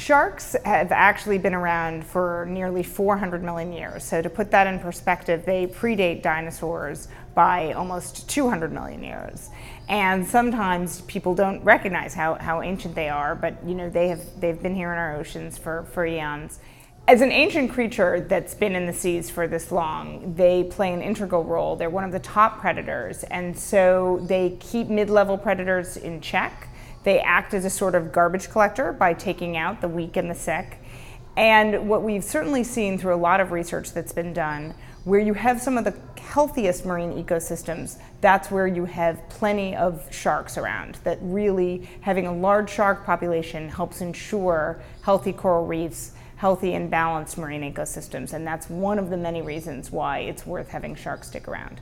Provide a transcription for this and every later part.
Sharks have actually been around for nearly 400 million years. So, to put that in perspective, they predate dinosaurs by almost 200 million years. And sometimes people don't recognize how, how ancient they are, but you know, they have, they've been here in our oceans for, for eons. As an ancient creature that's been in the seas for this long, they play an integral role. They're one of the top predators, and so they keep mid level predators in check they act as a sort of garbage collector by taking out the weak and the sick. And what we've certainly seen through a lot of research that's been done, where you have some of the healthiest marine ecosystems, that's where you have plenty of sharks around. That really having a large shark population helps ensure healthy coral reefs, healthy and balanced marine ecosystems. And that's one of the many reasons why it's worth having sharks stick around.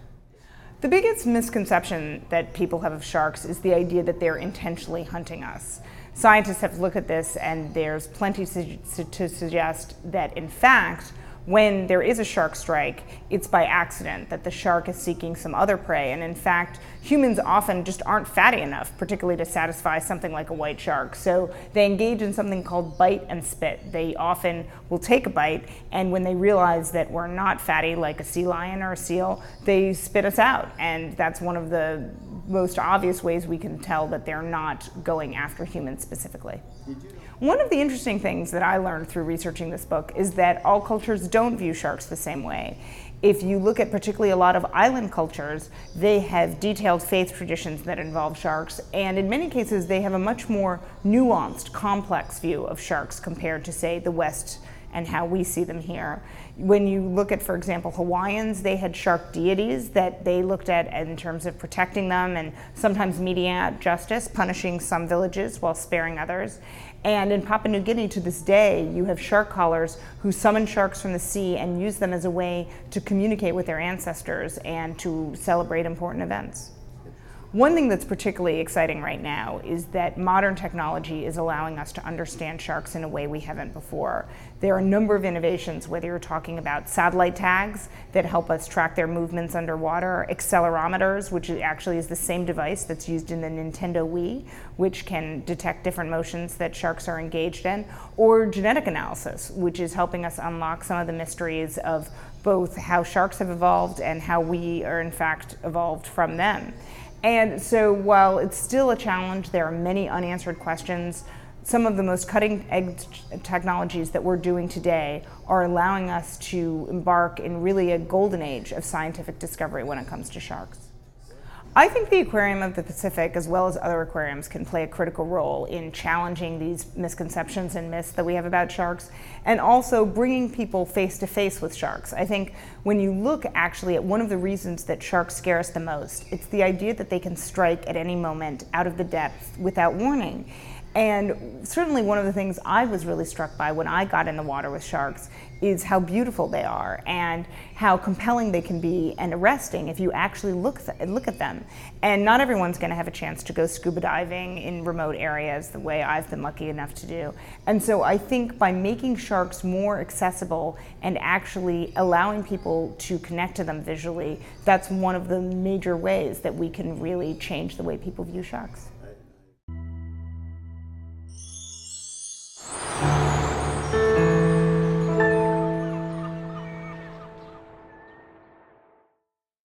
The biggest misconception that people have of sharks is the idea that they're intentionally hunting us. Scientists have looked at this, and there's plenty to suggest that, in fact, when there is a shark strike, it's by accident that the shark is seeking some other prey. And in fact, humans often just aren't fatty enough, particularly to satisfy something like a white shark. So they engage in something called bite and spit. They often will take a bite, and when they realize that we're not fatty like a sea lion or a seal, they spit us out. And that's one of the most obvious ways we can tell that they're not going after humans specifically. One of the interesting things that I learned through researching this book is that all cultures don't view sharks the same way. If you look at particularly a lot of island cultures, they have detailed faith traditions that involve sharks, and in many cases, they have a much more nuanced, complex view of sharks compared to, say, the West and how we see them here. When you look at, for example, Hawaiians, they had shark deities that they looked at in terms of protecting them and sometimes out justice, punishing some villages while sparing others. And in Papua New Guinea to this day, you have shark callers who summon sharks from the sea and use them as a way to communicate with their ancestors and to celebrate important events. One thing that's particularly exciting right now is that modern technology is allowing us to understand sharks in a way we haven't before. There are a number of innovations, whether you're talking about satellite tags that help us track their movements underwater, accelerometers, which actually is the same device that's used in the Nintendo Wii, which can detect different motions that sharks are engaged in, or genetic analysis, which is helping us unlock some of the mysteries of both how sharks have evolved and how we are in fact evolved from them. And so while it's still a challenge, there are many unanswered questions. Some of the most cutting edge technologies that we're doing today are allowing us to embark in really a golden age of scientific discovery when it comes to sharks. I think the Aquarium of the Pacific, as well as other aquariums, can play a critical role in challenging these misconceptions and myths that we have about sharks and also bringing people face to face with sharks. I think when you look actually at one of the reasons that sharks scare us the most, it's the idea that they can strike at any moment out of the depth without warning. And certainly, one of the things I was really struck by when I got in the water with sharks is how beautiful they are and how compelling they can be and arresting if you actually look, th- look at them. And not everyone's going to have a chance to go scuba diving in remote areas the way I've been lucky enough to do. And so I think by making sharks more accessible and actually allowing people to connect to them visually, that's one of the major ways that we can really change the way people view sharks.